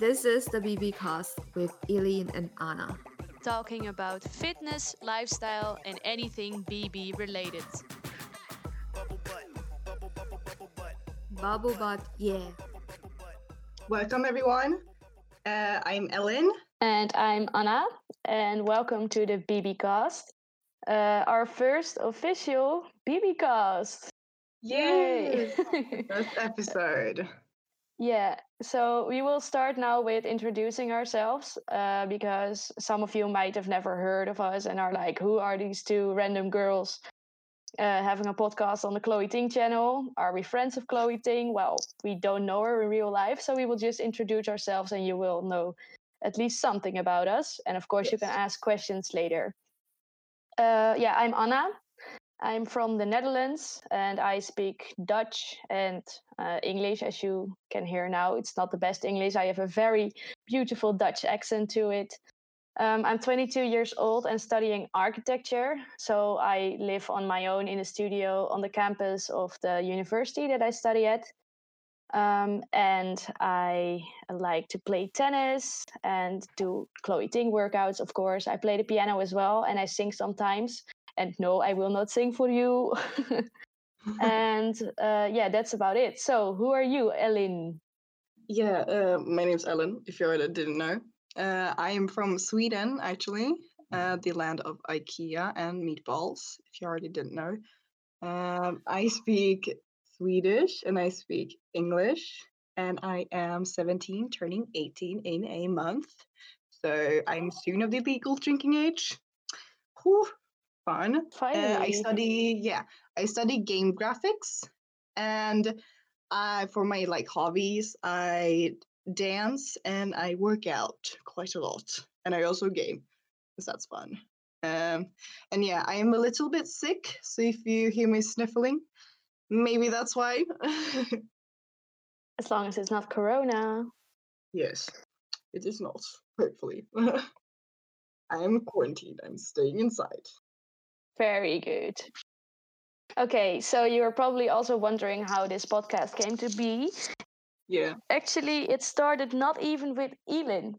This is the BB Cast with Elin and Anna. Talking about fitness, lifestyle, and anything BB related. Bubble butt, yeah. Welcome, everyone. Uh, I'm Elin. And I'm Anna, and welcome to the BB Cast, uh, our first official BB Cast. Yay! First episode. Yeah, so we will start now with introducing ourselves uh, because some of you might have never heard of us and are like, who are these two random girls uh, having a podcast on the Chloe Ting channel? Are we friends of Chloe Ting? Well, we don't know her in real life, so we will just introduce ourselves and you will know at least something about us. And of course, yes. you can ask questions later. Uh, yeah, I'm Anna. I'm from the Netherlands and I speak Dutch and uh, English, as you can hear now. It's not the best English. I have a very beautiful Dutch accent to it. Um, I'm 22 years old and studying architecture. So I live on my own in a studio on the campus of the university that I study at. Um, and I like to play tennis and do Chloe Ting workouts, of course. I play the piano as well and I sing sometimes. And no, I will not sing for you. and uh, yeah, that's about it. So, who are you, Elin? Yeah, uh, my name's Elin, if you already didn't know. Uh, I am from Sweden, actually, uh, the land of IKEA and meatballs, if you already didn't know. Um, I speak Swedish and I speak English, and I am 17, turning 18 in a month. So I'm soon of the legal drinking age. Whew, fun. Uh, I study, yeah, I study game graphics, and uh, for my like hobbies, I dance and I work out quite a lot, and I also game because that's fun. Um, and yeah, I am a little bit sick, so if you hear me sniffling, maybe that's why. as long as it's not Corona. Yes, it is not. Hopefully, I am quarantined. I'm staying inside. Very good. Okay, so you're probably also wondering how this podcast came to be. Yeah. Actually, it started not even with Elin.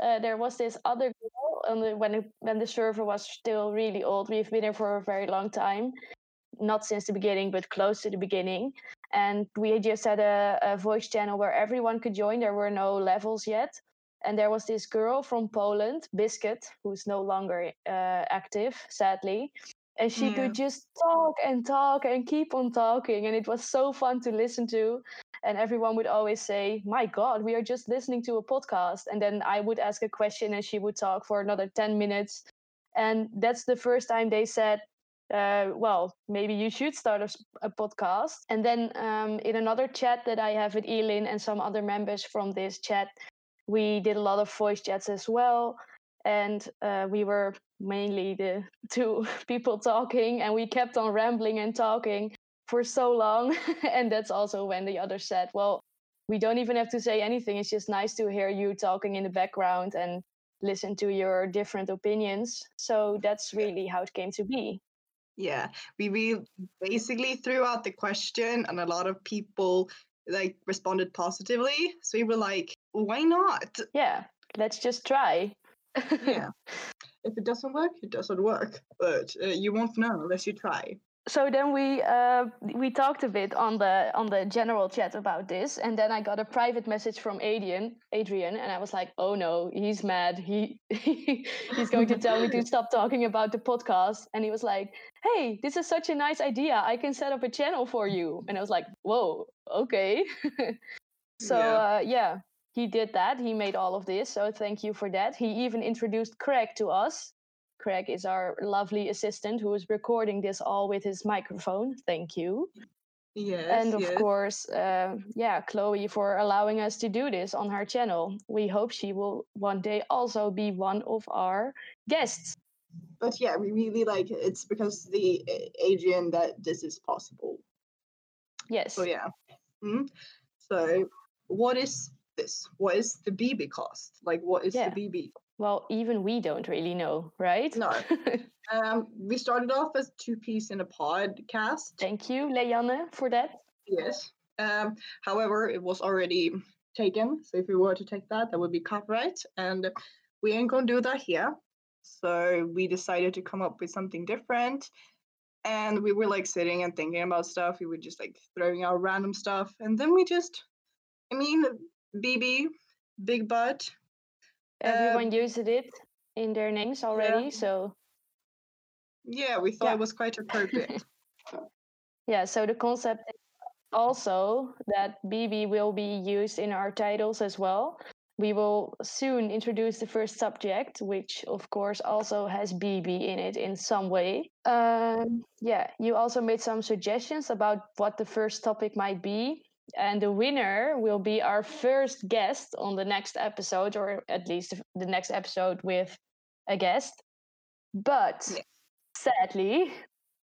Uh, there was this other girl the, when it, when the server was still really old. We've been here for a very long time, not since the beginning, but close to the beginning. And we just had a, a voice channel where everyone could join. There were no levels yet, and there was this girl from Poland, Biscuit, who's no longer uh, active, sadly. And she could just talk and talk and keep on talking and it was so fun to listen to. And everyone would always say my god we are just listening to a podcast. And then i would ask a question and she would talk for another 10 minutes. And that's the first time they said uh, well maybe you should start a, a podcast. And then um, in another chat that i have with elin and some other members from this chat we did a lot of voice chats as well and uh, we were mainly the two people talking and we kept on rambling and talking for so long and that's also when the other said well we don't even have to say anything it's just nice to hear you talking in the background and listen to your different opinions. So that's really how it came to be. Yeah we, we basically threw out the question and a lot of people like responded positively. So we were like why not yeah let's just try yeah. If it doesn't work, it doesn't work. But uh, you won't know unless you try. So then we uh, we talked a bit on the on the general chat about this, and then I got a private message from Adrian, Adrian, and I was like, "Oh no, he's mad. He he's going to tell me to stop talking about the podcast." And he was like, "Hey, this is such a nice idea. I can set up a channel for you." And I was like, "Whoa, okay." so yeah. Uh, yeah, he did that. He made all of this. So thank you for that. He even introduced Craig to us. Craig is our lovely assistant who is recording this all with his microphone. Thank you. Yes. And of yes. course, uh, yeah, Chloe for allowing us to do this on her channel. We hope she will one day also be one of our guests. But yeah, we really like it's because the Adrian that this is possible. Yes. So yeah. Mm-hmm. So what is this? What is the BB cast? Like, what is yeah. the BB? Well, even we don't really know, right? No. um, we started off as two piece in a podcast. Thank you, Leanne, for that. Yes. Um, however, it was already taken. So if we were to take that, that would be copyright, and we ain't gonna do that here. So we decided to come up with something different. And we were like sitting and thinking about stuff. We were just like throwing out random stuff. And then we just, I mean, BB, big butt. Everyone Um, used it in their names already, so Yeah, we thought Yeah. it was quite appropriate. yeah. So the concept is also that BB will be used in our titles as well. We will soon introduce the first subject, which of course also has BB in it in some way. Um, yeah, you also made some suggestions about what the first topic might be. And the winner will be our first guest on the next episode, or at least the- next episode with a guest. But sadly,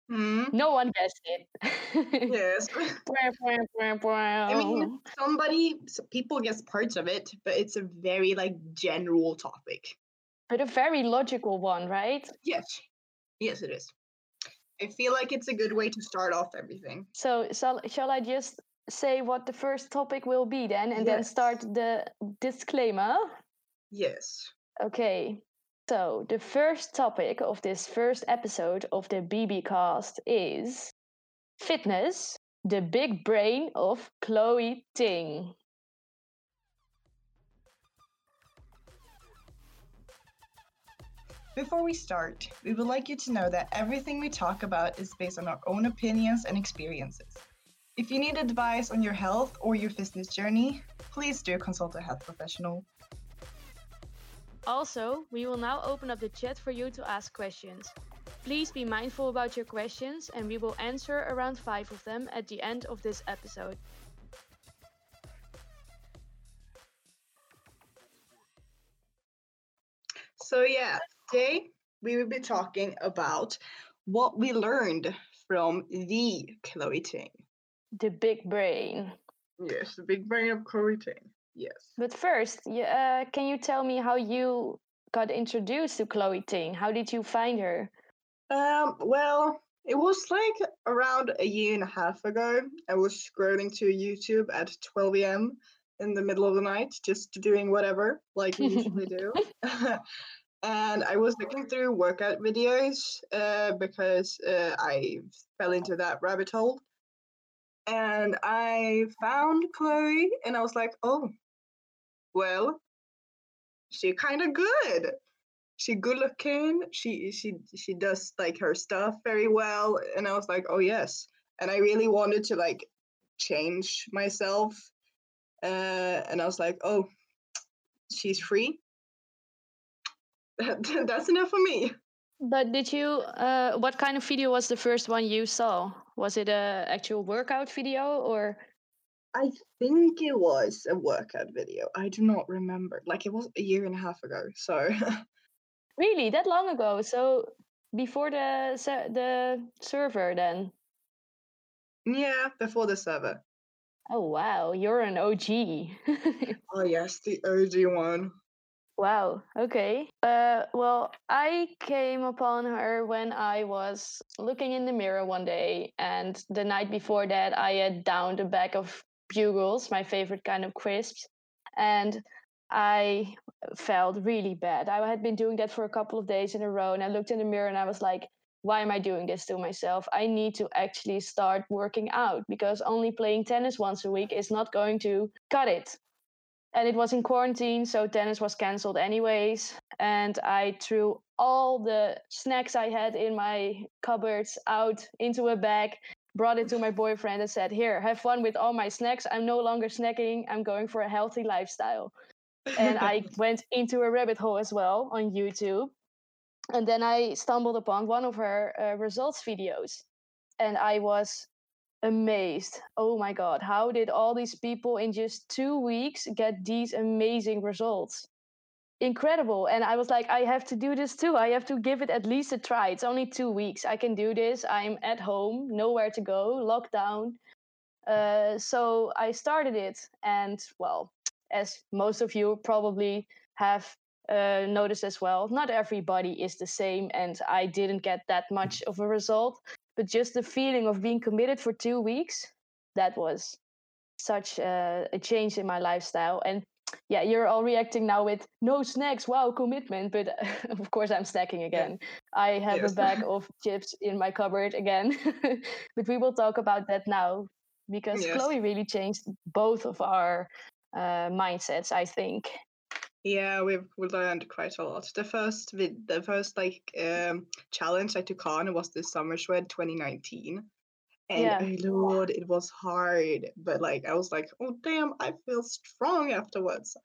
Hmm, no one guessed it. yes. I mean, somebody, people guess parts of it, but it's a very like general topic. but a very logical one, right? Yes, yes, it is. I feel like it's a good way to start off everything. So, shall, shall I just say what the first topic will be then, and then start the disclaimer? Yes. Okay. So, the first topic of this first episode of the BB cast is fitness, the big brain of Chloe Ting. Before we start, we would like you to know that everything we talk about is based on our own opinions and experiences. If you need advice on your health or your business journey, please do consult a health professional. Also, we will now open up the chat for you to ask questions. Please be mindful about your questions and we will answer around 5 of them at the end of this episode. So yeah, today we will be talking about what we learned from the Chloe Ting. The big brain. Yes, the big brain of Chloe Ting. Yes. But first, uh, can you tell me how you got introduced to Chloe Ting? How did you find her? Um, well, it was like around a year and a half ago. I was scrolling to YouTube at 12 a.m. in the middle of the night, just doing whatever, like we usually do. and I was looking through workout videos uh, because uh, I fell into that rabbit hole. And I found Chloe, and I was like, oh, well, she kind of good. She good looking. She she she does like her stuff very well. And i was like oh yes. And i really wanted to like change myself uh and i was like oh she's free. That's enough for me. But did you? Uh, what kind of video was the first one you saw? Was it a actual workout video or? i think it was a workout video i do not remember like it was a year and a half ago so Really, that long ago? So before the the server, then? yeah before the server Oh wow, you're an OG. oh yes the og one Wow. Okay. Uh, well, I came upon her when I was looking in the mirror one day, and the night before that, I had downed a bag of bugles, my favorite kind of crisps, and I felt really bad. I had been doing that for a couple of days in a row, and I looked in the mirror and I was like, why am I doing this to myself? I need to actually start working out because only playing tennis once a week is not going to cut it and it was in quarantine so tennis was cancelled anyways. And i threw all the snacks i had in my cupboards out into a bag brought it to my boyfriend and said here have fun with all my snacks. I'm no longer snacking. I'm going for a healthy lifestyle. And i went into a rabbit hole as well on youtube. And then i stumbled upon one of her uh, results videos. And i was amazed. Oh my god, how did all these people in just two weeks get these amazing results? Incredible. And I was like, I have to do this too. I have to give it at least a try. It's only two weeks. I can do this. I'm at home, nowhere to go, lockdown. Uh, so I started it. And well, as most of you probably have uh, noticed as well, not everybody is the same. And I didn't get that much of a result but just the feeling of being committed for two weeks that was such a, a change in my lifestyle. And yeah, you're all reacting now with no snacks. Wow, commitment. But of course, I'm snacking again. I have Yes. a bag of chips in my cupboard again. but we will talk about that now because Yes. Chloe really changed both of our uh, mindsets, I think. Yeah, we've we learned quite a lot. The first vid, the first like um challenge I took on was the Summer Shred 2019. And Yeah. oh lord, it was hard. But like I was like, oh damn, I feel strong afterwards.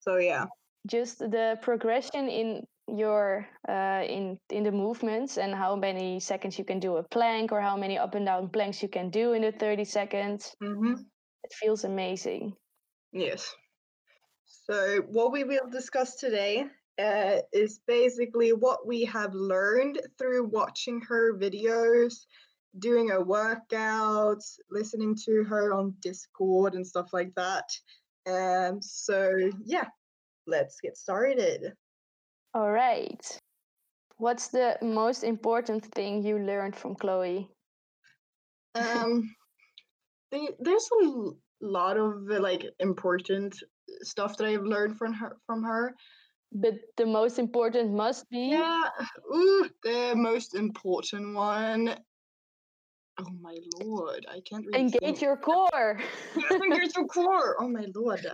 So yeah. just the progression in your uh, in in the movements and how many seconds you can do a plank or how many up and down planks you can do in the 30 seconds Mm-hmm. it feels amazing Yes. So, what we will discuss today uh, is basically what we have learned through watching her videos, doing her workouts, listening to her on Discord and stuff like that. Um, so, yeah, let's get started. all right what's the most important thing you learned from chloe Um, there's a lot of like important stuff that I've learned from her. From her, but the most important must be Yeah, ooh, the most important one. Oh my lord, I can't really engage think. your core Yes, engage your core. Oh my lord,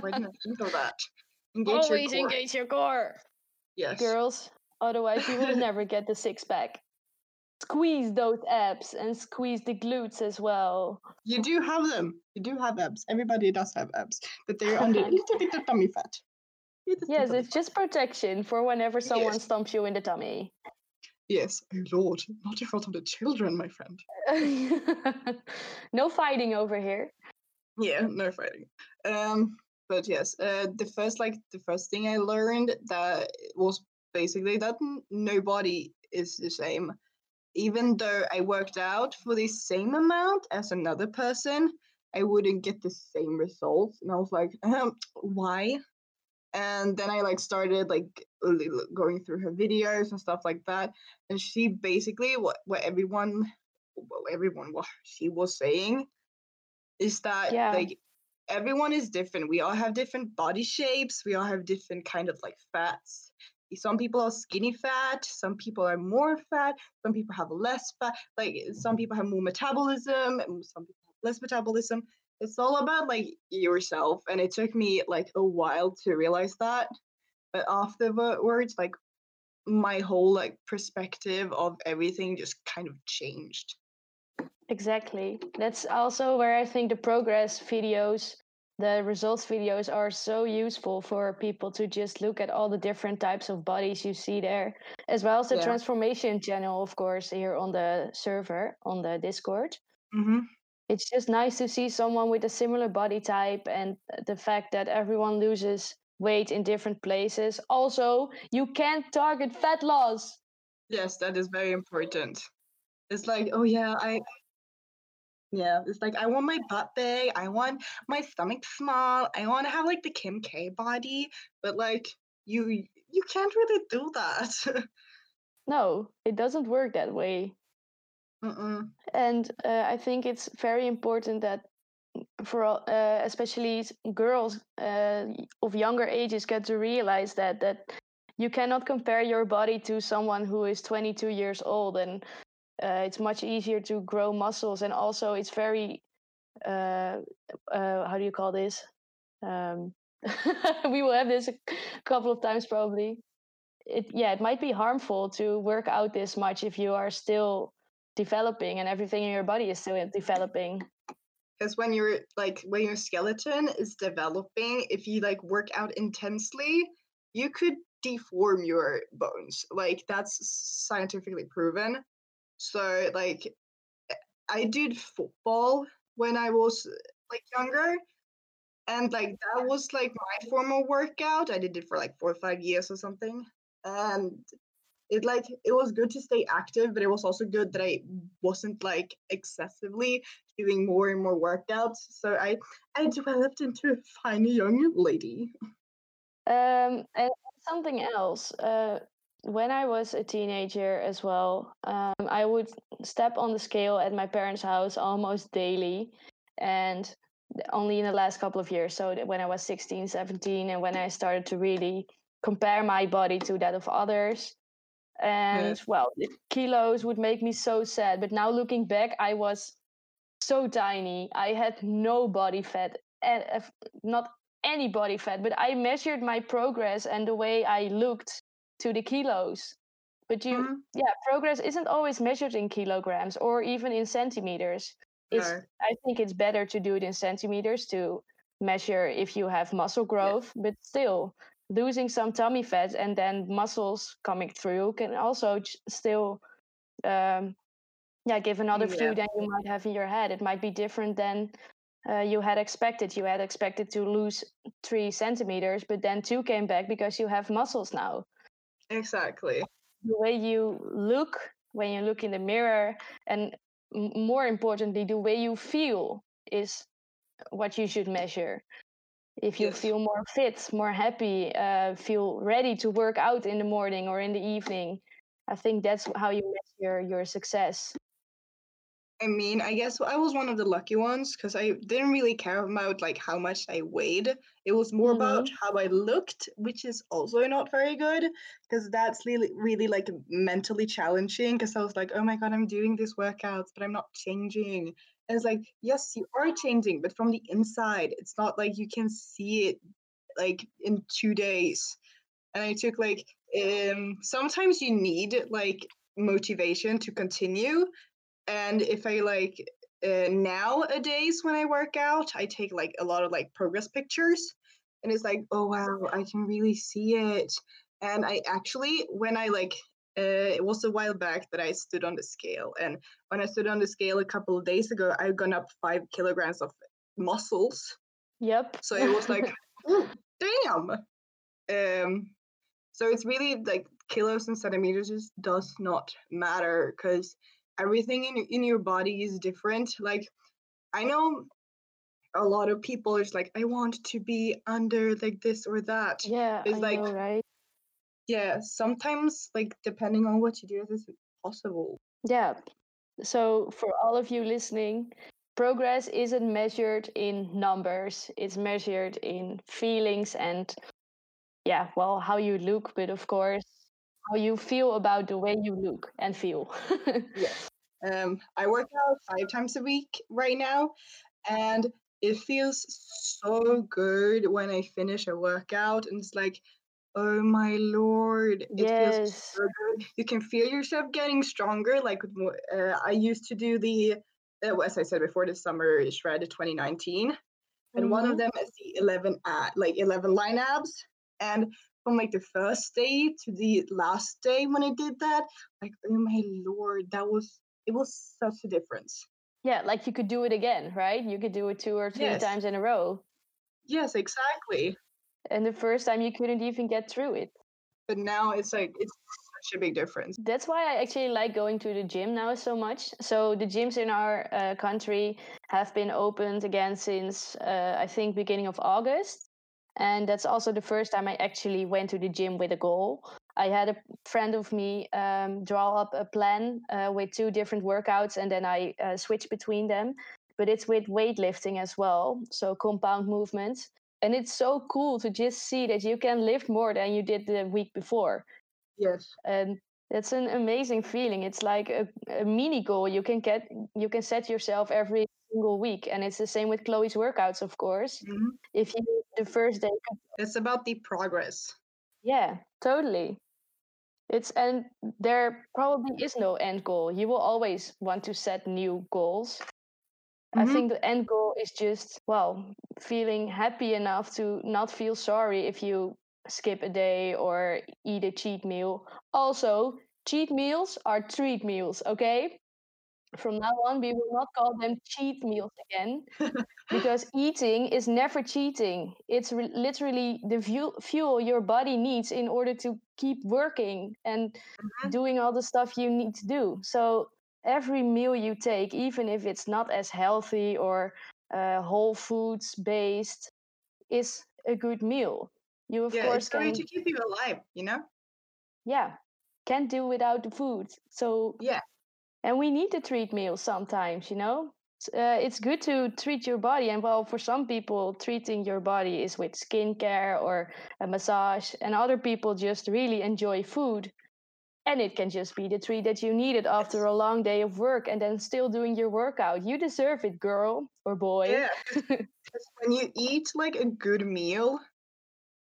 why didn't I think of that? Engage always your core. engage your core Yes. girls otherwise you will never get the six pack squeeze those abs and squeeze the glutes as well You do have them. You do have abs. Everybody does have abs, but they're under a little bit of tummy fat. Yes, tummy it's fat. just protection for whenever someone Yes. stomps you in the tummy. Yes. Oh lord, not in front of the children, my friend. no fighting over here. Yeah, no fighting. Um, but yes, uh, the first like the first thing I learned that was basically that nobody is the same. Even though I worked out for the same amount as another person, I wouldn't get the same results, and I was like, um, why? And then I like started like li- li- going through her videos and stuff like that, and she basically what what everyone, well, everyone what she was saying is that Yeah. like everyone is different. We all have different body shapes. We all have different kind of like fats. Some people are skinny fat. Some people are more fat. Some people have less fat. Like some people have more metabolism. Some people have less metabolism. It's all about like yourself. And it took me like a while to realize that. But afterwards, like my whole like perspective of everything just kind of changed. Exactly. That's also where I think the progress videos, the results videos are so useful for people to just look at all the different types of bodies you see there, as well as the Yeah. transformation channel, of course, here on the server, on the Discord. Mm-hmm. it's just nice to see someone with a similar body type and the fact that everyone loses weight in different places. Also, you can't target fat loss. Yes, that is very important. It's like, oh yeah, I yeah, it's like I want my butt big, I want my stomach small, I want to have like the Kim K body, but like you you can't really do that. No, it doesn't work that way. Mm-mm. And uh, I think it's very important that for all- uh, especially girls uh, of younger ages get to realize that that you cannot compare your body to someone who is 22 years old and uh, it's much easier to grow muscles and also it's very uh, uh, how do you call this um, we will have this a couple of times probably it yeah it might be harmful to work out this much if you are still developing and everything in your body is still developing Because when you're like when your skeleton is developing, if you like work out intensely, you could deform your bones. Like that's scientifically proven. So like eh, I did football when I was like younger. And like that was like my formal workout. I did it for like four or five years or something. And it like it was good to stay active, but it was also good that I wasn't like excessively doing more and more workouts. So I I developed into a fine young lady. Um, and something else. Uh, when I was a teenager as well, um, I would step on the scale at my parents' house almost daily, and only in the last couple of years. So when I was 16, 17, and when I started to really compare my body to that of others. And well, kilos would make me so sad. But now looking back, I was so tiny. I had no body fat, and not any body fat. But I measured my progress and the way I looked to the kilos. But you, Mhm. yeah, progress isn't always measured in kilograms or even in centimeters. It's, No. I think it's better to do it in centimeters to measure if you have muscle growth, but still losing some tummy fat and then muscles coming through can also j- still um, yeah give another Yeah. view than you might have in your head it might be different than uh, you had expected you had expected to lose three centimeters but then two came back because you have muscles now Exactly. the way you look when you look in the mirror and more importantly the way you feel is what you should measure if you Yes. feel more fit more happy uh, feel ready to work out in the morning or in the evening i think that's how you measure your success I mean, I guess I was one of the lucky ones because I didn't really care about like how much I weighed. It was more about how I looked, which is also not very good because that's really, really like mentally challenging. Because I was like, oh my god, I'm doing these workouts, but I'm not changing. And it's like, yes, you are changing, but from the inside, it's not like you can see it like in two days. And I took like, um, sometimes you need like motivation to continue and if i like uh, nowadays when i work out i take like a lot of like progress pictures and it's like oh wow i can really see it. And i actually when i like uh, it was a while back that i stood on the scale and when i stood on the scale a couple of days ago i've gone up five kilograms of muscles. Yep. So it was like damn! Um so it's really like kilos and centimeters just does not matter because everything in, in your body is different like i know a lot of people is like i want to be under like this or that yeah It's I like- know, right yeah sometimes like depending on what you do this is possible Yeah. So for all of you listening, progress isn't measured in numbers. It's measured in feelings and yeah, well, how you look, but of course, how you feel about the way you look and feel. Um, I work out five times a week right now, and it feels so good when I finish a workout, and it's like, oh my lord, it feels yes. so good. You can feel yourself getting stronger. Like uh, I used to do the, uh, as I said before, the summer shred 2019, and one Mhm. of them is the 11 uh, like 11 line abs, and from like the first day to the last day when I did that, like oh my lord, that was it was such a difference. Yeah, like you could do it again, right? You could do it two or three Yes. times in a row. Yes, exactly. And the first time you couldn't even get through it. But now it's like it's such a big difference. That's why I actually like going to the gym now so much. So the gyms in our uh, country have been opened again since uh, I think beginning of August, and that's also the first time I actually went to the gym with a goal. I had a friend of me um, draw up a plan uh, with two different workouts, and then I uh, switch between them. But it's with weightlifting as well, so compound movements. And it's so cool to just see that you can lift more than you did the week before Yes. and it's an amazing feeling it's like a, a mini goal you can get you can set yourself every single week and it's the same with chloe's workouts of course Mhm. if you the first day. It's about the progress. yeah totally. It's and there probably is no end goal. You will always want to set new goals. I Mhm. think the end goal is just well feeling happy enough to not feel sorry if you skip a day or eat a cheat meal. Also cheat meals are treat meals okay from now on we will not call them cheat meals again because eating is never cheating it's re- literally the fu- fuel your body needs in order to keep working and Mhm. doing all the stuff you need to do so every meal you take even if it's not as healthy or uh, whole foods based is a good meal you of yeah, course it's going can to keep you alive, you know? yeah can't do without the food so Yeah. And we need to treat meals sometimes you know? Uh, it's good to treat your body and well for some people treating your body is with skincare or a massage and other people just really enjoy food and it can just be the treat that you needed after a long day of work and then still doing your workout. You deserve it girl or boy. Yeah. when you eat like a good meal,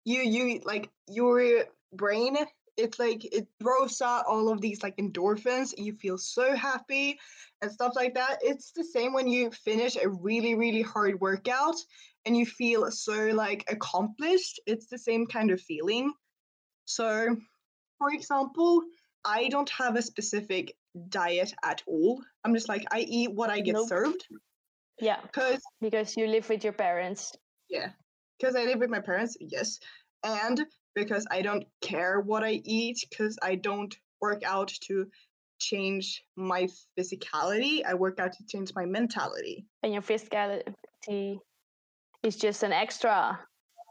you you like your brain it's like it throws out all of these like endorphins you feel so happy and stuff like that. It's the same when you finish a really really hard workout and you feel so like accomplished it's the same kind of feeling. So for example i don't have a specific diet at all. I'm just like i eat what i get Nope. served. Yeah because because you live with your parents. Yeah, because I live with my parents, yes, and because I don't care what I eat, because I don't work out to change my physicality. I work out to change my mentality. and your physicality is just an extra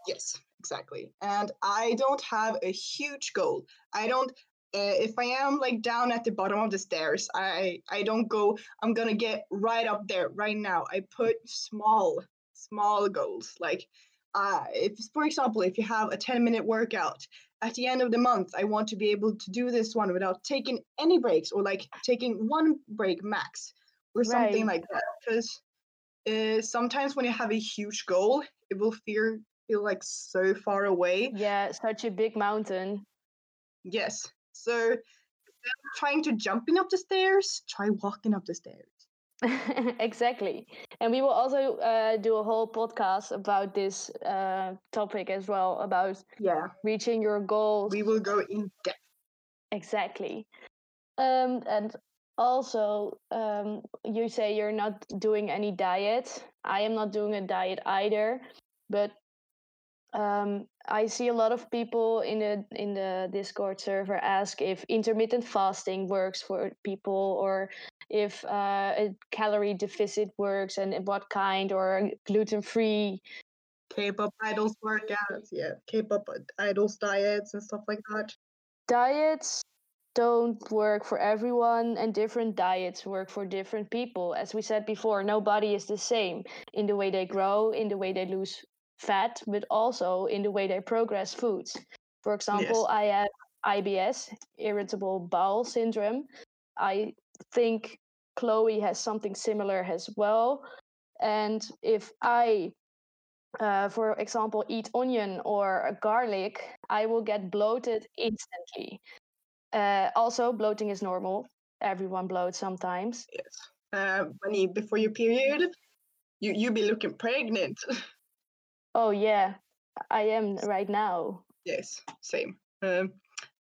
Yes, exactly. And I don't have a huge goal. I don't. Uh, if I am like down at the bottom of the stairs, I I don't go. I'm gonna get right up there right now. I put small small goals. Like, uh, if for example, if you have a 10 minute workout at the end of the month, I want to be able to do this one without taking any breaks or like taking one break max or something Right. like that. Because uh, sometimes when you have a huge goal, it will feel feel like so far away. yeah such a big mountain Yes. So trying to jumping up the stairs, try walking up the stairs. exactly and we will also uh, do a whole podcast about this uh, topic as well about Yeah. reaching your goals We will go in depth. exactly um, and also um, you say you're not doing any diet i am not doing a diet either but um, I see a lot of people in the in the Discord server ask if intermittent fasting works for people, or if uh, a calorie deficit works, and what kind, or gluten free. K-pop idols workouts, yeah. K-pop idols diets and stuff like that. Diets don't work for everyone, and different diets work for different people. As we said before, nobody is the same in the way they grow, in the way they lose fat, but also in the way they progress foods. For example, I have IBS, irritable bowel syndrome. I think Chloe has something similar as well. And if I, uh, for example, eat onion or garlic, I will get bloated instantly. Uh, also, bloating is normal. Everyone bloats sometimes. Yes. Uh, when you before your period, you you be looking pregnant. Oh, yeah, I am right now. yes, same. Um,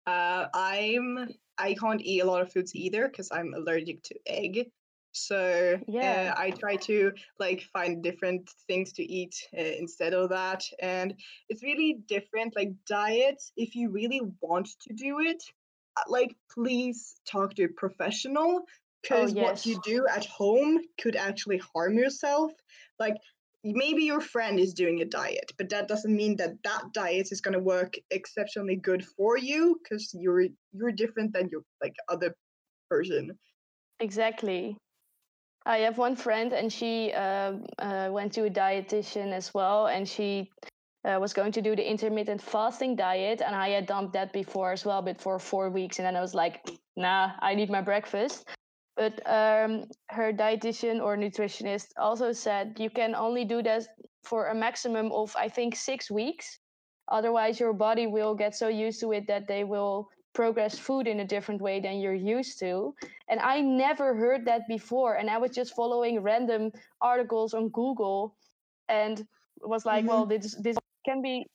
uh, I'm I can't eat a lot of foods either because I'm allergic to egg. So Yeah. uh, I try to like find different things to eat uh, instead of that, and it's really different. Like diets, if you really want to do it, uh, like please talk to a professional because what you do at home could actually harm yourself. Like maybe your friend is doing a diet, but that doesn't mean that that diet is going to work exceptionally good for you because you're you're different than your like other person. Exactly. I have one friend, and she uh, uh, went to a dietitian as well, and she uh, was going to do the intermittent fasting diet, and I had done that before as well, but for four weeks, and then I was like, nah, I need my breakfast. But um, her dietitian or nutritionist also said you can only do that for a maximum of I think six weeks. Otherwise, your body will get so used to it that they will progress food in a different way than you're used to. And I never heard that before. And I was just following random articles on Google and was like, Mhm. well, this this can be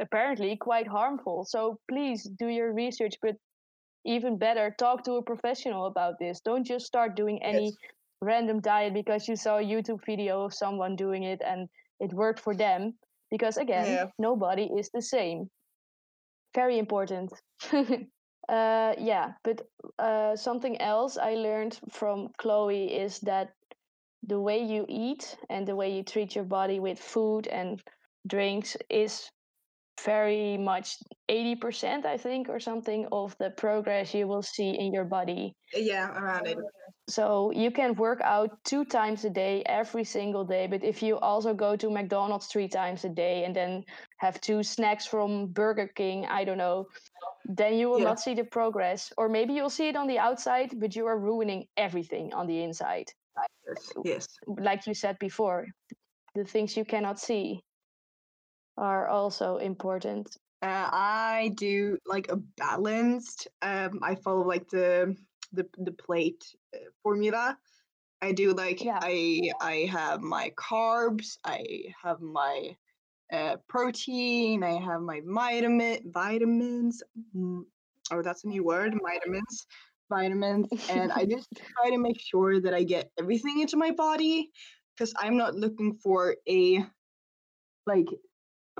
apparently quite harmful. So please do your research, but even better, talk to a professional about this. Don't just start doing any Yes. random diet because you saw a YouTube video of someone doing it and it worked for them. Because again, Yeah. nobody is the same. Very important. uh, yeah, but uh, something else I learned from Chloe is that the way you eat and the way you treat your body with food and drinks is very much 80%, I think, or something of the progress you will see in your body. Yeah, around it. So you can work out two times a day, every single day. But if you also go to McDonald's three times a day and then have two snacks from Burger King, I don't know, then you will Yeah. not see the progress. Or maybe you'll see it on the outside, but you are ruining everything on the inside. Yes. yes. Like you said before, the things you cannot see are also important. Uh, I do like a balanced. Um, I follow like the the the plate uh, formula. I do like Yeah. I I have my carbs. I have my uh, protein. I have my vitamin vitamins. Mm, oh, that's a new word. Vitamins, vitamins, and I just try to make sure that I get everything into my body because I'm not looking for a like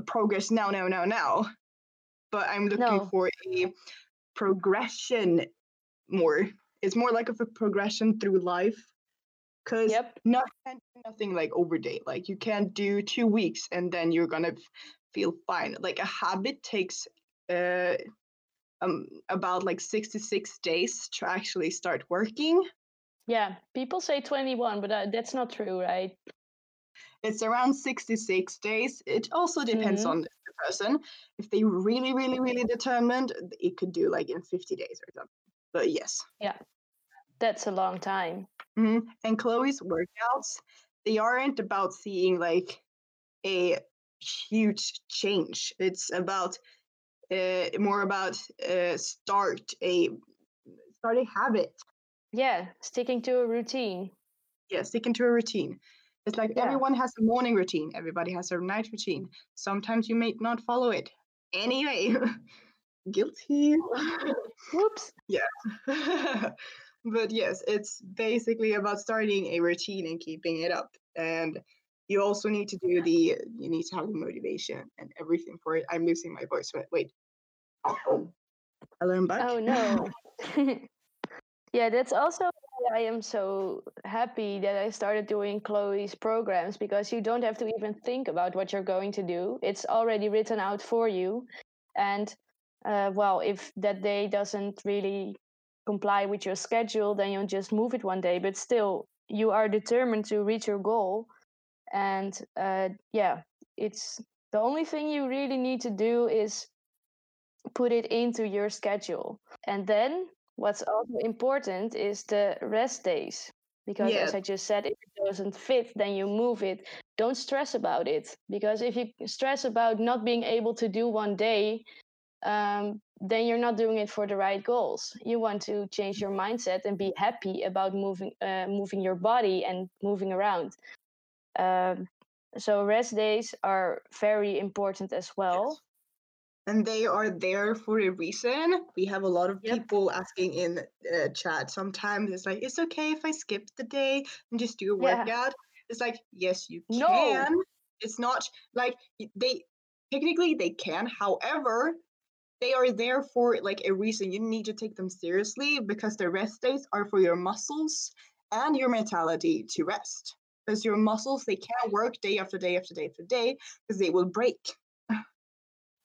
progress now, now, now, now. But I'm looking No. for a progression more. It's more like of a progression through life. Because Yep. not nothing like overday. Like you can't do two weeks and then you're gonna feel fine. Like a habit takes uh um about like six to six days to actually start working. Yeah, people say 21, but uh, that's not true, right? It's around 66 days. It also depends Mhm. on the person. If they really, really, really determined, it could do like in 50 days or something. But yes. Yeah. That's a long time. hmm And Chloe's workouts, they aren't about seeing like a huge change. It's about uh, more about uh, start a start a habit. Yeah, sticking to a routine. Yeah, sticking to a routine. It's like Yeah. everyone has a morning routine. Everybody has a night routine. Sometimes you may not follow it. Anyway, guilty. Whoops. Yeah. but yes, it's basically about starting a routine and keeping it up. And you also need to do the, you need to have the motivation and everything for it. I'm losing my voice. Wait, wait. Oh, Hello, I'm back. Oh no. Yeah, that's also why I am so happy that I started doing Chloe's programs because you don't have to even think about what you're going to do. It's already written out for you. And uh, well, if that day doesn't really comply with your schedule, then you'll just move it one day. But still, you are determined to reach your goal. And uh, yeah, it's the only thing you really need to do is put it into your schedule. And then what's also important is the rest days. Because Yeah. as I just said, if it doesn't fit, then you move it. Don't stress about it. Because if you stress about not being able to do one day, um, then you're not doing it for the right goals. You want to change your mindset and be happy about moving, uh, moving your body and moving around. Um, so rest days are very important as well. And they are there for a reason. We have a lot of Yep. people asking in uh, chat. Sometimes it's like, it's okay if I skip the day and just do a Yeah. workout. It's like, yes, you No. can. It's not like they technically they can. However, they are there for like a reason. You need to take them seriously because the rest days are for your muscles and your mentality to rest. Because your muscles they can't work day after day after day after day because they will break.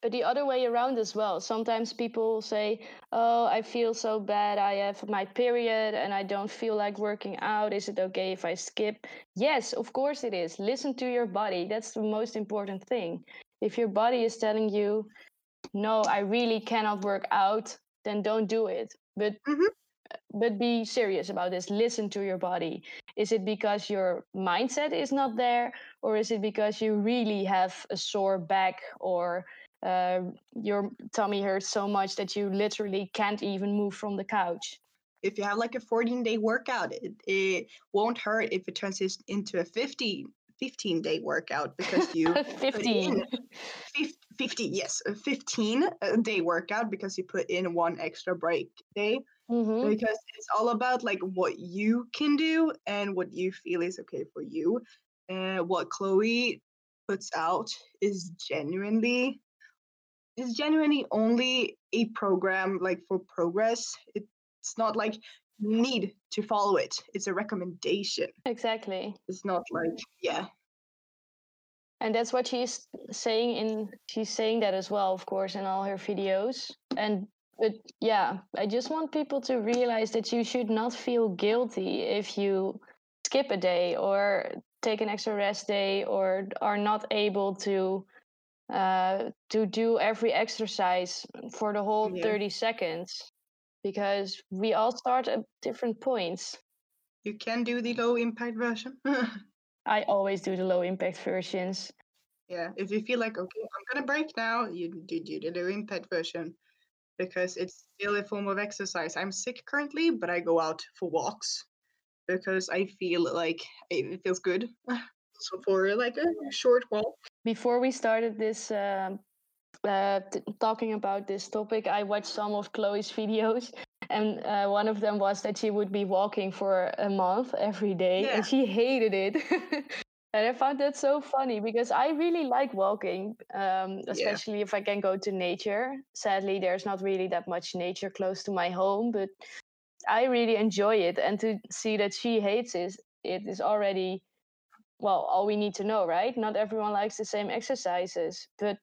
But the other way around as well. Sometimes people say, Oh, I feel so bad. I have my period and I don't feel like working out. Is it okay if I skip? Yes, of course it is. Listen to your body. That's the most important thing. If your body is telling you, No, I really cannot work out, then don't do it. But Mhm. but be serious about this. Listen to your body. Is it because your mindset is not there, or is it because you really have a sore back or uh, your tummy hurts so much that you literally can't even move from the couch? if you have like a 14 day workout, it, it won't hurt if it turns into a 50, 15 day workout because you put 15. in fif- 50, yes, a 15 uh, day workout because you put in one extra break day hmm because it's all about like what you can do and what you feel is okay for you. And what Chloe puts out is genuinely is genuinely only a program like for progress. It's not like you need to follow it. It's a recommendation. Exactly. It's not like yeah. and that's what she's saying in she's saying that as well of course in all her videos and but yeah i just want people to realize that you should not feel guilty if you skip a day or take an extra rest day or are not able to uh, to do every exercise for the whole Yeah. 30 seconds because we all start at different points You can do the low impact version. i always do the low impact versions yeah, if you feel like okay, I'm gonna break now, you do do the low impact version because it's still a form of exercise. I'm sick currently, but I go out for walks because I feel like it it feels good. so for like a short walk. before we started this um uh, t- talking about this topic, I watched some of Chloe's videos, and uh, one of them was that she would be walking for a month every day, Yeah. and she hated it. and I found that so funny because I really like walking, um, especially if I can go to nature. Sadly, there's not really that much nature close to my home, but I really enjoy it. And to see that she hates it, it is already well, all we need to know, right? Not everyone likes the same exercises, but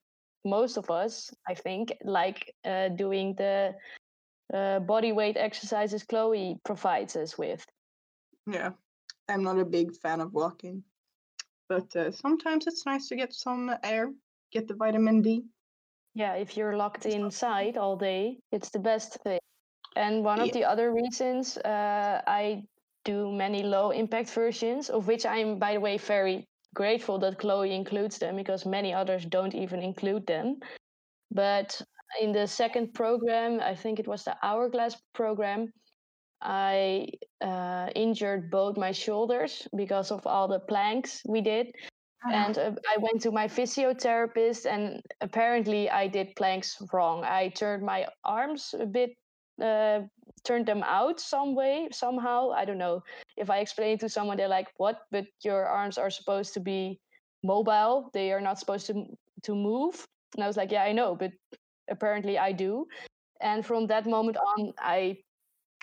most of us, I think, like uh, doing the uh, body weight exercises Chloe provides us with. Yeah, I'm not a big fan of walking, but uh, sometimes it's nice to get some air, get the vitamin D. Yeah, if you're locked inside all day, it's the best thing. And one Yeah. of the other reasons uh, I do many low impact versions, of which I'm, by the way, very grateful that Chloe includes them because many others don't even include them. But in the second program, I think it was the Hourglass program, I uh, injured both my shoulders because of all the planks we did and uh, I went to my physiotherapist, and apparently I did planks wrong. I turned my arms a bit, uh, turned them out some way, somehow. I don't know. If I explain it to someone, they're like, "What?" But your arms are supposed to be mobile. They are not supposed to to move. And I was like, "Yeah, I know, but apparently I do." And from that moment on, I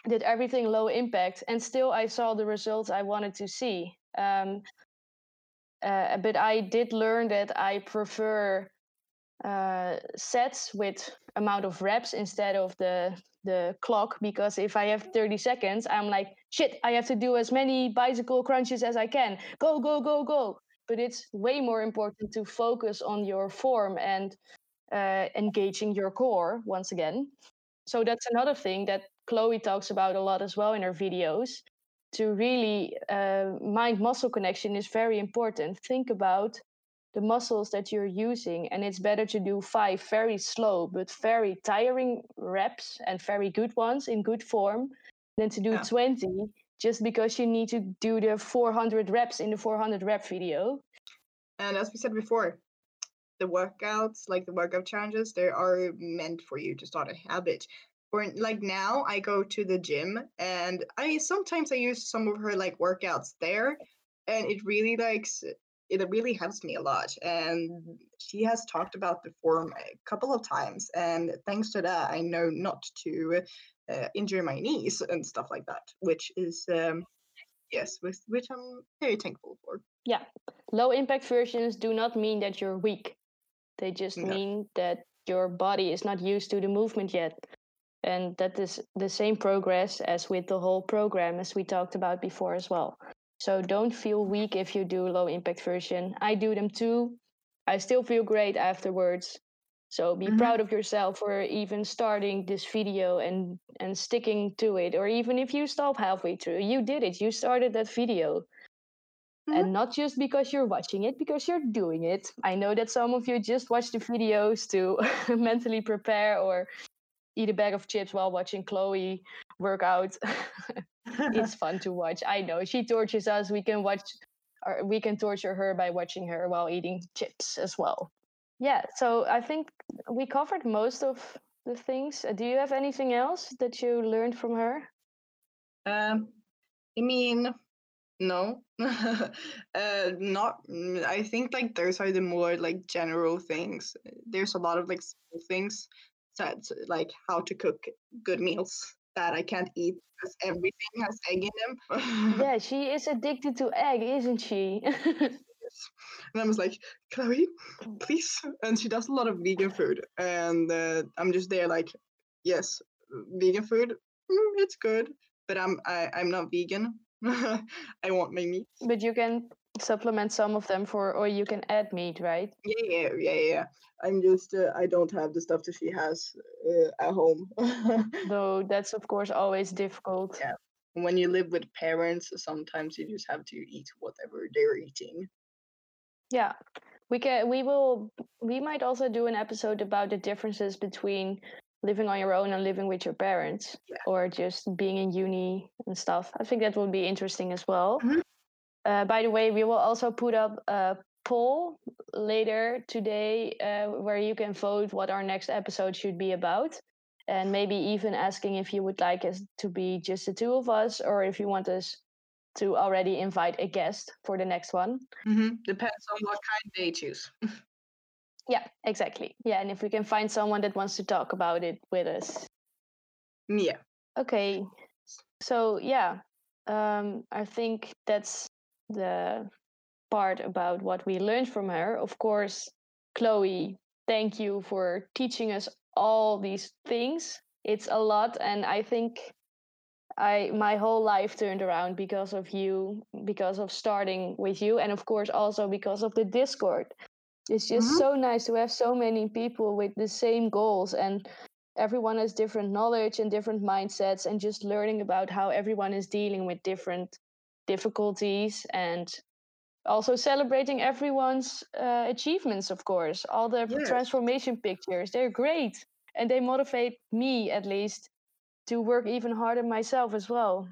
did everything low impact, and still I saw the results I wanted to see. Um, uh, but I did learn that I prefer uh, sets with amount of reps instead of the the clock because if I have 30 seconds, I'm like shit. I have to do as many bicycle crunches as I can. Go go go go. But it's way more important to focus on your form and uh, engaging your core once again. So that's another thing that Chloe talks about a lot as well in her videos to really uh, mind muscle connection is very important. Think about the muscles that you're using, and it's better to do five very slow but very tiring reps and very good ones in good form than to do Yeah. 20 just because you need to do the 400 reps in the 400 rep video. And as we said before, the workouts, like the workout challenges, they are meant for you to start a habit. or like now, I go to the gym and I sometimes I use some of her like workouts there, and it really likes it really helps me a lot. And she has talked about the form a couple of times, and thanks to that, I know not to uh, injure my knees and stuff like that, which is um, yes, with, which I'm very thankful for. Yeah, low impact versions do not mean that you're weak. They just No. mean that your body is not used to the movement yet. And that is the same progress as with the whole program, as we talked about before as well. So don't feel weak if you do low impact version. I do them too. I still feel great afterwards. So be Mhm. proud of yourself for even starting this video and and sticking to it. Or even if you stop halfway through, you did it. You started that video and not just because you're watching it because you're doing it i know that some of you just watch the videos to mentally prepare or eat a bag of chips while watching chloe work out it's fun to watch. I know. She tortures us. We can watch or we can torture her by watching her while eating chips as well. Yeah so i think we covered most of the things. Do you have anything else that you learned from her? Um, I mean, no, uh, not. I think like those are the more like general things. There's a lot of like small things that like how to cook good meals that I can't eat because everything has egg in them. yeah she is addicted to egg isn't she and I was like, Chloe, please. And she does a lot of vegan food, and uh, I'm just there like, yes, vegan food, mm, it's good, but I'm I, I'm not vegan. I want my meat. But you can supplement some of them for, or you can add meat, right? Yeah, yeah, yeah, yeah. I'm just uh, I don't have the stuff that she has uh, at home. Though that's of course always difficult. Yeah. when you live with parents, sometimes you just have to eat whatever they're eating. Yeah. We can we will we might also do an episode about the differences between living on your own and living with your parents Yeah. or just being in uni and stuff. I think that would be interesting as well. Mhm. Uh, by the way, we will also put up a poll later today uh, where you can vote what our next episode should be about. And maybe even asking if you would like us to be just the two of us or if you want us to already invite a guest for the next one. hmm Depends on what kind they choose. Yeah, exactly. Yeah, and if we can find someone that wants to talk about it with us. Yeah. Okay. So, yeah, um, I think that's the part about what we learned from her. Of course, Chloe, thank you for teaching us all these things. It's a lot, and I think I my whole life turned around because of you, because of starting with you, and of course also because of the Discord. It's just Mhm. so nice to have so many people with the same goals and everyone has different knowledge and different mindsets and just learning about how everyone is dealing with different difficulties and also celebrating everyone's uh, achievements of course all the Yes. transformation pictures they're great and they motivate me at least to work even harder myself as well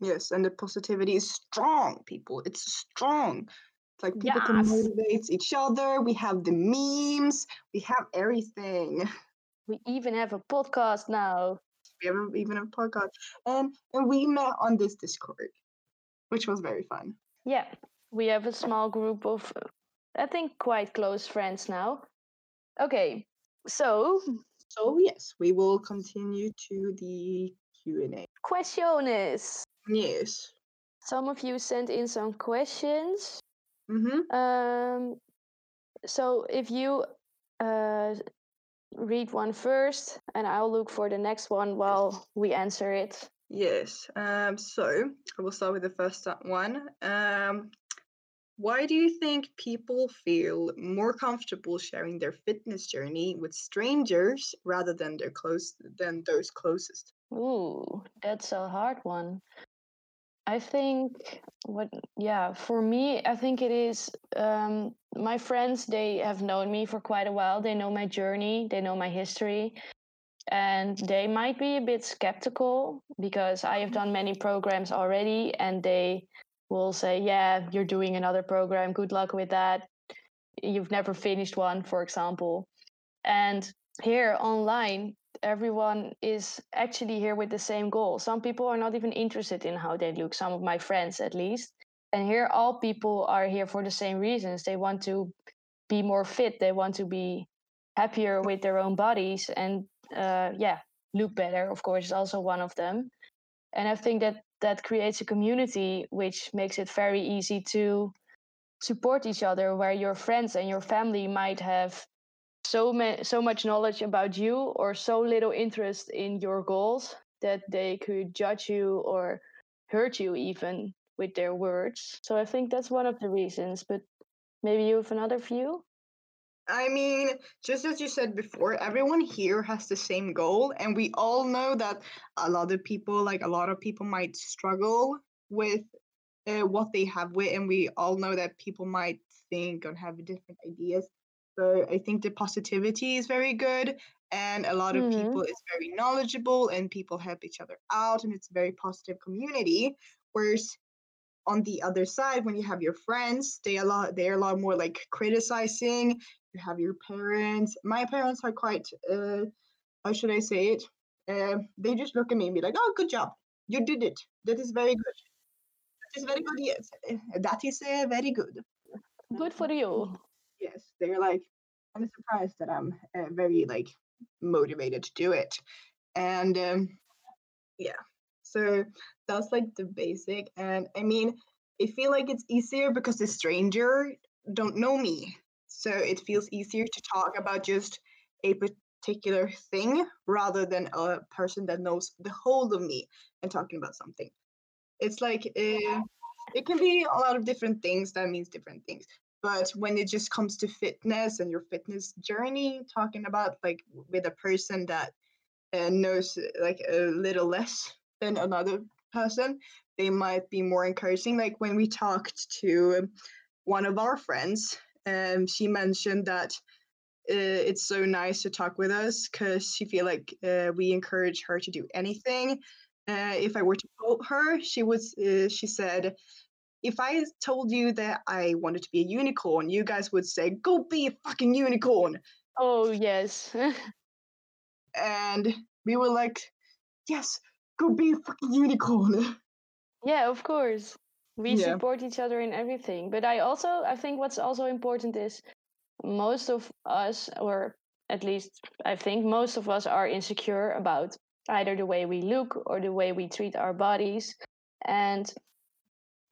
Yes, and the positivity is strong, people. It's strong. It's like people can motivate each other. We have the memes. We have everything. we even have a podcast now We even have even a podcast, and and we met on this Discord, which was very fun. yeah we have a small group of i think quite close friends now okay so So yes, we will continue to the Q and A. questiones Yes. some of you sent in some questions Mm-hmm. Um, so if you uh, read one first, and I'll look for the next one while we answer it. Yes. Um. So I will start with the first one. Um. Why do you think people feel more comfortable sharing their fitness journey with strangers rather than their close than those closest? Ooh, that's a hard one. I think what, yeah, for me, I think it is um, my friends, they have known me for quite a while. They know my journey, they know my history, and they might be a bit skeptical because I have done many programs already, and they will say, Yeah, you're doing another program. Good luck with that. You've never finished one, for example. And here online, everyone is actually here with the same goal. Some people are not even interested in how they look, some of my friends at least. And here, all people are here for the same reasons. They want to be more fit, they want to be happier with their own bodies, and uh, yeah, look better, of course, is also one of them. And I think that that creates a community which makes it very easy to support each other, where your friends and your family might have so ma- so much knowledge about you or so little interest in your goals that they could judge you or hurt you even with their words. So I think that's one of the reasons, but maybe you have another view? I mean, just as you said before, everyone here has the same goal, and we all know that a lot of people, like a lot of people, might struggle with uh, what they have with, and we all know that people might think and have different ideas. So I think the positivity is very good, and a lot of Mhm. people is very knowledgeable, and people help each other out, and it's a very positive community. Whereas on the other side, when you have your friends, they a lot they're a lot more like criticizing. You have your parents. My parents are quite uh, how should I say it? Uh, they just look at me and be like, "Oh, good job, you did it. That is very good. That is very good. Yes, uh, that is uh, very good." Good for you. yes they're like i'm surprised that i'm uh, very like motivated to do it and um yeah so that's like the basic and i mean i feel like it's easier because the stranger don't know me. So it feels easier to talk about just a particular thing rather than a person that knows the whole of me and talking about something. It's like uh, it can be a lot of different things that means different things. But when it just comes to fitness and your fitness journey, talking about like with a person that uh, knows like a little less than another person, they might be more encouraging. Like when we talked to one of our friends, um, she mentioned that uh, it's so nice to talk with us because she feel like uh, we encourage her to do anything. Uh, if I were to quote her, she was uh, she said, "If I told you that I wanted to be a unicorn, you guys would say, go be a fucking unicorn.'" Oh yes. And we were like, "Yes, go be a fucking unicorn." yeah, of course. We Yeah. support each other in everything. But I also I think what's also important is most of us or at least I think most of us are insecure about either the way we look or the way we treat our bodies and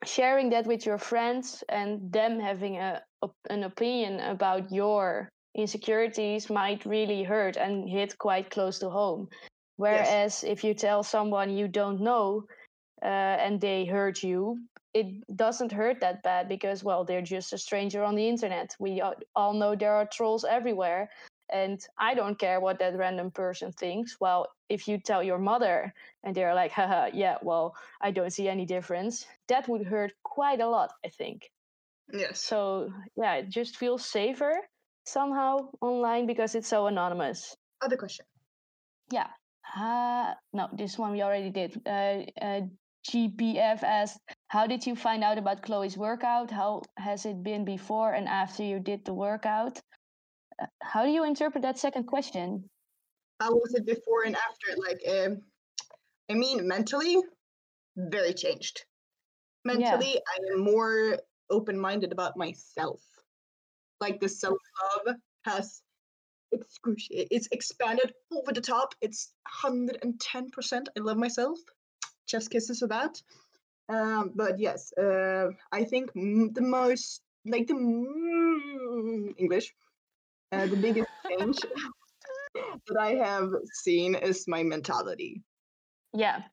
sharing that with your friends and them having a an opinion about your insecurities might really hurt and hit quite close to home whereas if you tell someone you don't know uh, and they hurt you it doesn't hurt that bad because well they're just a stranger on the internet. We all know there are trolls everywhere and i don't care what that random person thinks. Well if you tell your mother and they're like haha yeah well i don't see any difference that would hurt quite a lot i think. Yes. so yeah it just feels safer somehow online because it's so anonymous. Other question. yeah. Uh, no this one we already did. Uh, uh, gpf asked how did you find out about chloe's workout how has it been before and after you did the workout Uh, how do you interpret that second question How was it before and after? Like, um, I mean, mentally, very changed. Mentally, I am more open-minded about myself. Like the self-love has excruciating. It's expanded over the top. It's hundred and ten percent. I love myself. Chef's kisses for that. Um, but yes, uh, I think m- the most like the mm, English, uh, the biggest change that I have seen is my mentality. yeah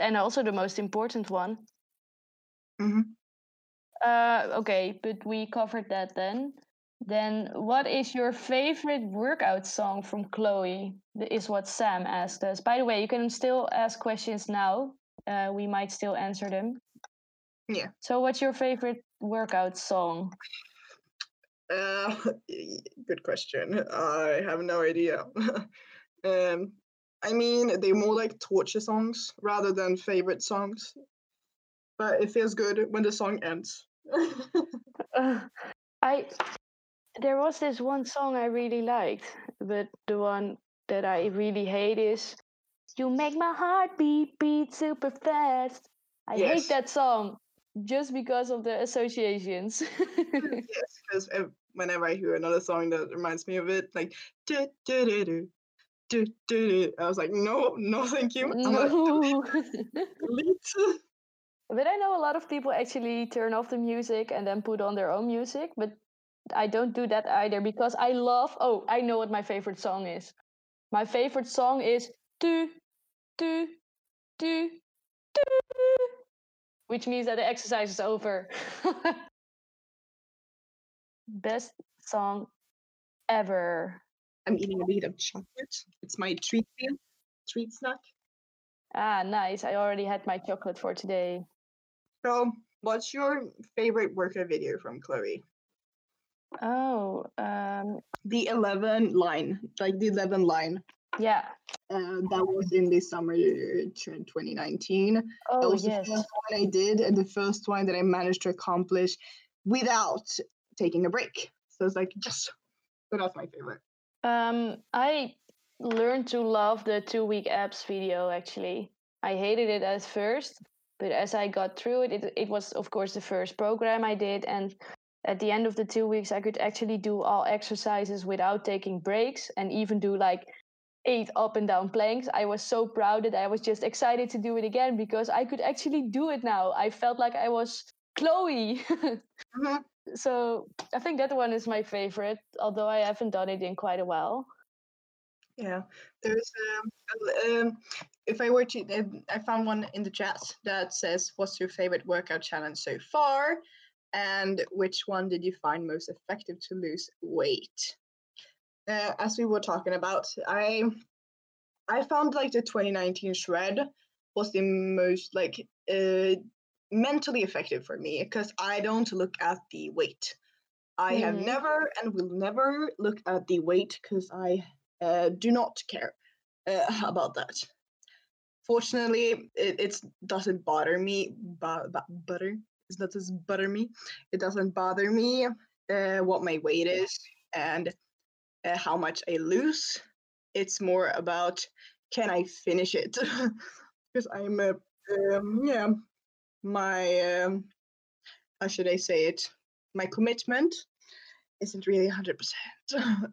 and also the most important one Mhm. uh, okay but we covered that then then what is your favorite workout song from chloe is what sam asked us by the way you can still ask questions now uh, we might still answer them Yeah. so what's your favorite workout song Uh, good question. I have no idea. um, I mean, they're more like torture songs rather than favorite songs. But it feels good when the song ends. Uh, I there was this one song I really liked, but the one that I really hate is "You Make My Heart Beat Beat Super Fast." I Yes. hate that song just because of the associations. Mm, yes, because whenever I hear another song that reminds me of it, like do do do do do do do, I was like, no, no, thank you. No. but I know a lot of people actually turn off the music and then put on their own music, but I don't do that either because I love. Oh, I know what my favorite song is. My favorite song is do do do do, which means that the exercise is over. Best song ever. I'm eating a bit of chocolate. It's my treat meal, treat snack. Ah, nice. I already had my chocolate for today. So, what's your favorite workout video from Chloe? Oh, um, The 11 line, like the 11 line. yeah. Uh, that was in the summer uh, tw- 2019. that Oh, was yes. the first one I did, and the first one that I managed to accomplish without taking a break. So it's like, yes. So that's my favorite. Um, I learned to love the two week abs video actually. I hated it at first, but as I got through it, it, it was, of course, the first program I did. And at the end of the two weeks, I could actually do all exercises without taking breaks and even do like eight up and down planks. I was so proud that I was just excited to do it again because I could actually do it now. I felt like I was Chloe. Mhm. so I think that one is my favorite, although I haven't done it in quite a while. Yeah, there's um, um if I were to, um, I found one in the chat that says, "What's your favorite workout challenge so far?" And which one did you find most effective to lose weight? Uh, as we were talking about, I I found like the 2019 shred was the most like uh, mentally effective for me because I don't look at the weight. I have Mhm. never and will never look at the weight because I uh, do not care uh, about that. Fortunately, it it's, doesn't bother me. Bu- bu- butter is not as butter me. It doesn't bother me uh, what my weight is and uh, how much I lose. It's more about can I finish it? Because I'm a um, yeah my um, how should I say it? My commitment isn't really hundred percent.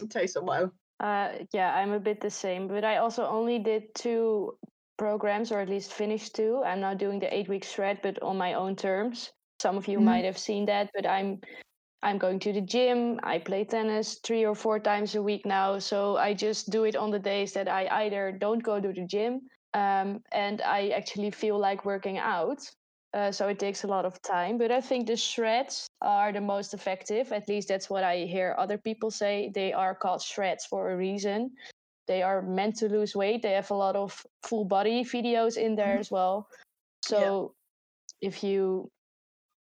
It takes a while. Uh, yeah, I'm a bit the same, but I also only did two programs, or at least finished two. I'm now doing the eight week shred, but on my own terms. Some of you Mhm. might have seen that, but I'm I'm going to the gym. I play tennis three or four times a week now, so I just do it on the days that I either don't go to the gym, um, and I actually feel like working out. Uh, so it takes a lot of time, but I think the shreds are the most effective. At least that's what I hear other people say. They are called shreds for a reason. They are meant to lose weight. They have a lot of full body videos in there Mhm. as well. So if you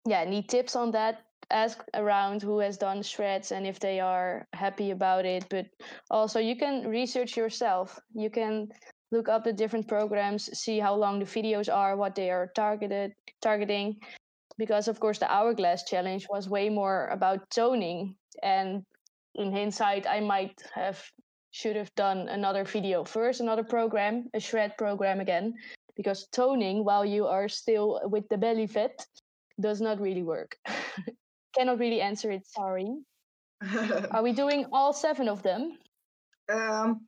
yeah need tips on that, ask around who has done shreds and if they are happy about it. But also you can research yourself. You can look up the different programs, see how long the videos are, what they are targeted targeting. Because of course the hourglass challenge was way more about toning. And in hindsight, I might have should have done another video first, another program, a shred program again, because toning while you are still with the belly fat does not really work. Cannot really answer it. Sorry. Are we doing all seven of them? um,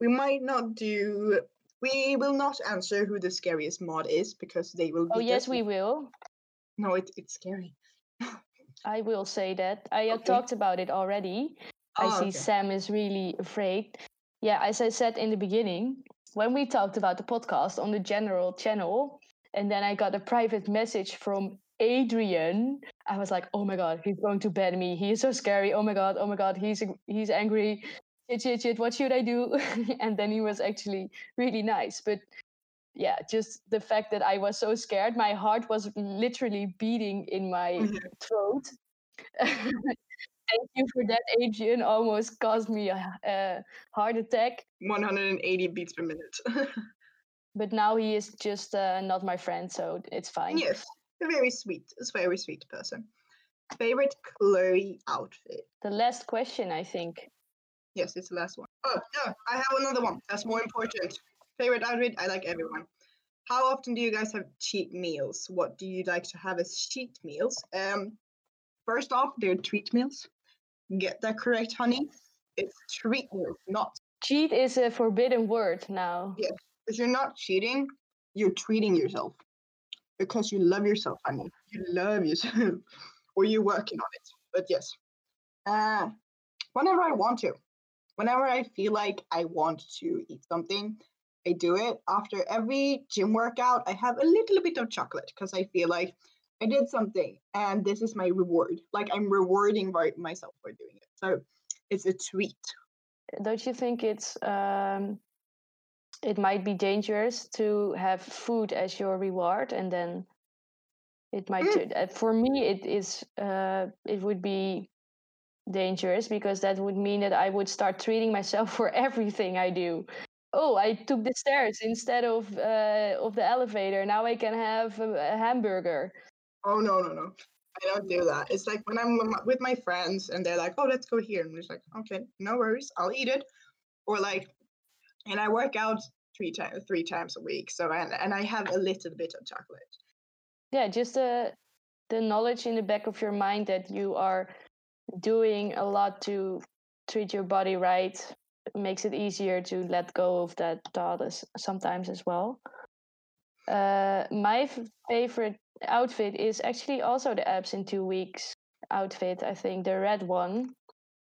we might not do. We will not answer who the scariest mod is because they will. Oh yes, we will. No, it, it's scary. I will say that. I Okay. talked about it already. I Oh, see okay. Sam is really afraid. Yeah, as I said in the beginning, when we talked about the podcast on the general channel, and then I got a private message from Adrian, I was like, "Oh my god, he's going to ban me. He is so scary. Oh my god, oh my god, he's he's angry. Shit, shit, shit. What should I do?" and then he was actually really nice, but. Yeah, just the fact that I was so scared, my heart was literally beating in my Mhm. throat. Thank you for that, Adrian. Almost caused me a, a heart attack. 180 beats per minute. But now he is just uh, not my friend, so it's fine. yes, a very sweet, a very sweet person. Favorite Chloe outfit? The last question, I think. Yes, it's the last one. Oh no, I have another one. That's more important. Favorite outfit? I like everyone. How often do you guys have cheat meals? What do you like to have as cheat meals? Um, first off, they're treat meals. Get that correct, honey. It's treat meals, not Cheat is a forbidden word now. Yeah. If you're not cheating, you're treating yourself because you love yourself, honey. You love yourself, or you're working on it. But yes, uh, whenever I want to, whenever I feel like I want to eat something, I do it. After every gym workout, I have a little bit of chocolate because I feel like I did something and this is my reward. Like I'm rewarding myself for doing it. So it's a treat. Don't you think it's um, it might be dangerous to have food as your reward, and then it might. Mm. uh, For me, it is. Uh, it would be dangerous because that would mean that I would start treating myself for everything I do. Oh, I took the stairs instead of uh, of the elevator. Now I can have a hamburger. Oh no no no! I don't do that. It's like when I'm with my- friends and they're like, "Oh, let's go here," and just like, "Okay, no worries, I'll eat it." Or like, and I work out three times three times a week, so and and I have a little bit of chocolate. yeah just the the knowledge in the back of your mind that you are doing a lot to treat your body right makes it easier to let go of that thought as, sometimes as well uh, my f- favorite outfit is actually also the abs in two weeks outfit. I think the red one.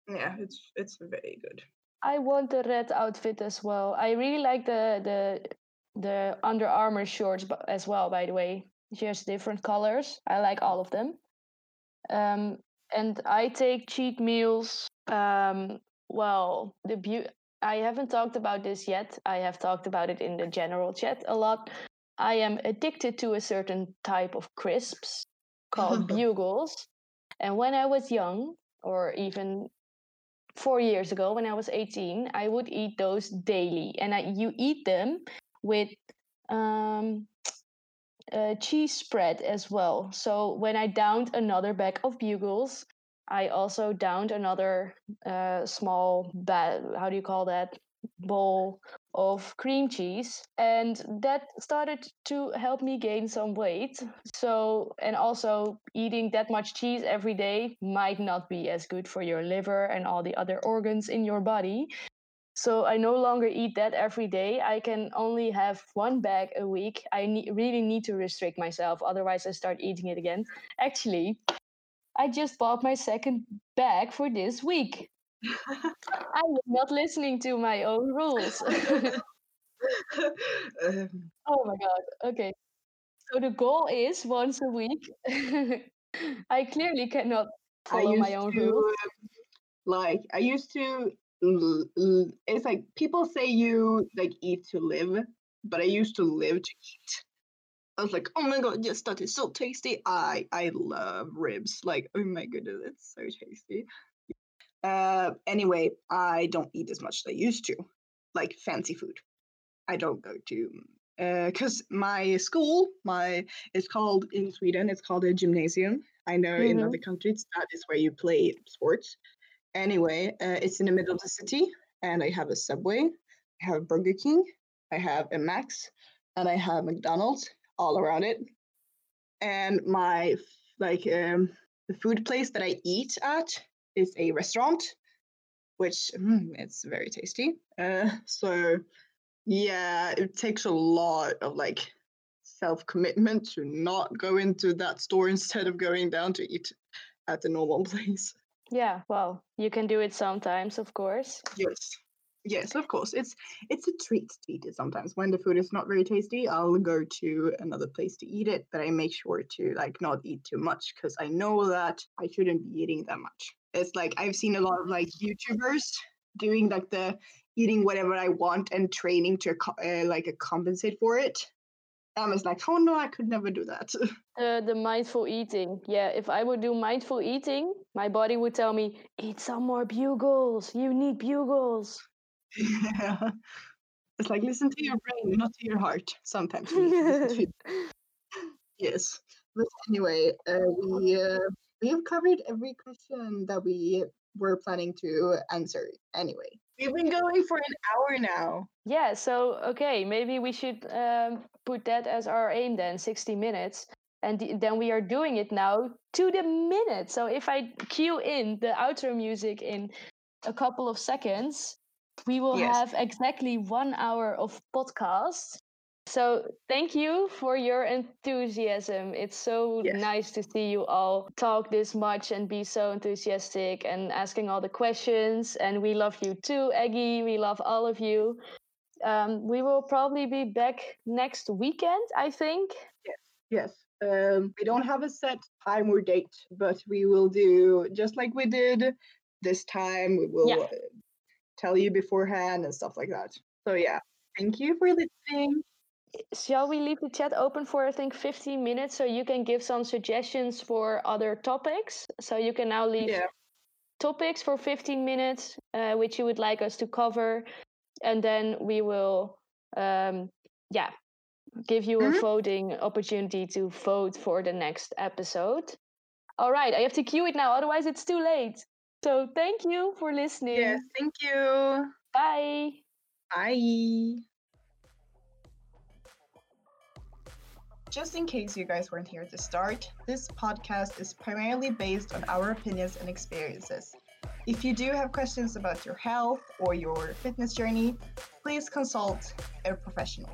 Yeah, it's it's very good. I want the red outfit as well. I really like the the the Under Armour shorts as well. By the way, just different colors. I like all of them. Um, and I take cheat meals. Um, well, the I haven't talked about this yet. I have talked about it in the general chat a lot. I am addicted to a certain type of crisps called bugles. And when I was young, or even four years ago when I was 18, I would eat those daily. And I, you eat them with um, a cheese spread as well. So when I downed another bag of bugles, I also downed another uh, small, ba- how do you call that? Bowl of cream cheese. And that started to help me gain some weight. So, and also eating that much cheese every day might not be as good for your liver and all the other organs in your body. So I no longer eat that every day. I can only have one bag a week. I ne- really need to restrict myself, otherwise I start eating it again. Actually, I just bought my second bag for this week. I am not listening to my own rules. um, oh my god. Okay. So the goal is once a week. I clearly cannot follow my own to rules. um, like I used to. It's like people say you like eat to live, but I used to live to eat. I was like, oh my god, yes, that is so tasty. I I love ribs. Like, oh my goodness, it's so tasty. Uh, anyway, I don't eat as much as I used to, like fancy food. I don't go to because my school, my it's called in Sweden, it's called a gymnasium. I know in Mhm. other countries that is where you play sports. Anyway, uh, it's in the middle of the city, and I have a Subway, I have Burger King, I have a Max, and I have McDonald's all around it. And my like um, the food place that I eat at is a restaurant, which mm, it's very tasty. Uh, so yeah, it takes a lot of like self commitment to not go into that store instead of going down to eat at the normal place. Yeah, well, you can do it sometimes, of course. Yes. Yes, of course. It's it's a treat to eat it sometimes. When the food is not very tasty, I'll go to another place to eat it, but I make sure to like not eat too much because I know that I shouldn't be eating that much. It's like I've seen a lot of like YouTubers doing like the eating whatever I want and training to uh, like uh, compensate for it. I was like, oh no, I could never do that. The the mindful eating. Yeah, if I would do mindful eating, my body would tell me, eat some more bugles. You need bugles. yeah. It's like listen to your brain, not to your heart. Sometimes. you need to listen to it. yes. But anyway, uh, we uh, we have covered every question that we were planning to answer. Anyway, we've been going for an hour now. Yeah, so okay, maybe we should um, put that as our aim then, 60 minutes. And the- then we are doing it now to the minute. So if I cue in the outro music in a couple of seconds, we will Yes. have exactly one hour of podcast. So thank you for your enthusiasm. It's so Yes. nice to see you all talk this much and be so enthusiastic and asking all the questions. And we love you too, Eggy. We love all of you. Um, we will probably be back next weekend, I think. Yes. Um, we don't have a set time or date, but we will do just like we did this time. We will Yeah. uh, tell you beforehand and stuff like that. So yeah, thank you for listening. Shall we leave the chat open for I think 15 minutes so you can give some suggestions for other topics? So you can now leave Yeah. topics for 15 minutes uh, which you would like us to cover and then we will um, yeah give you Mhm. a voting opportunity to vote for the next episode all right i have to cue it now otherwise it's too late so thank you for listening Yes, thank you. bye Bye. Just in case you guys weren't here the start, this podcast is primarily based on our opinions and experiences. If you do have questions about your health or your fitness journey, please consult a professional.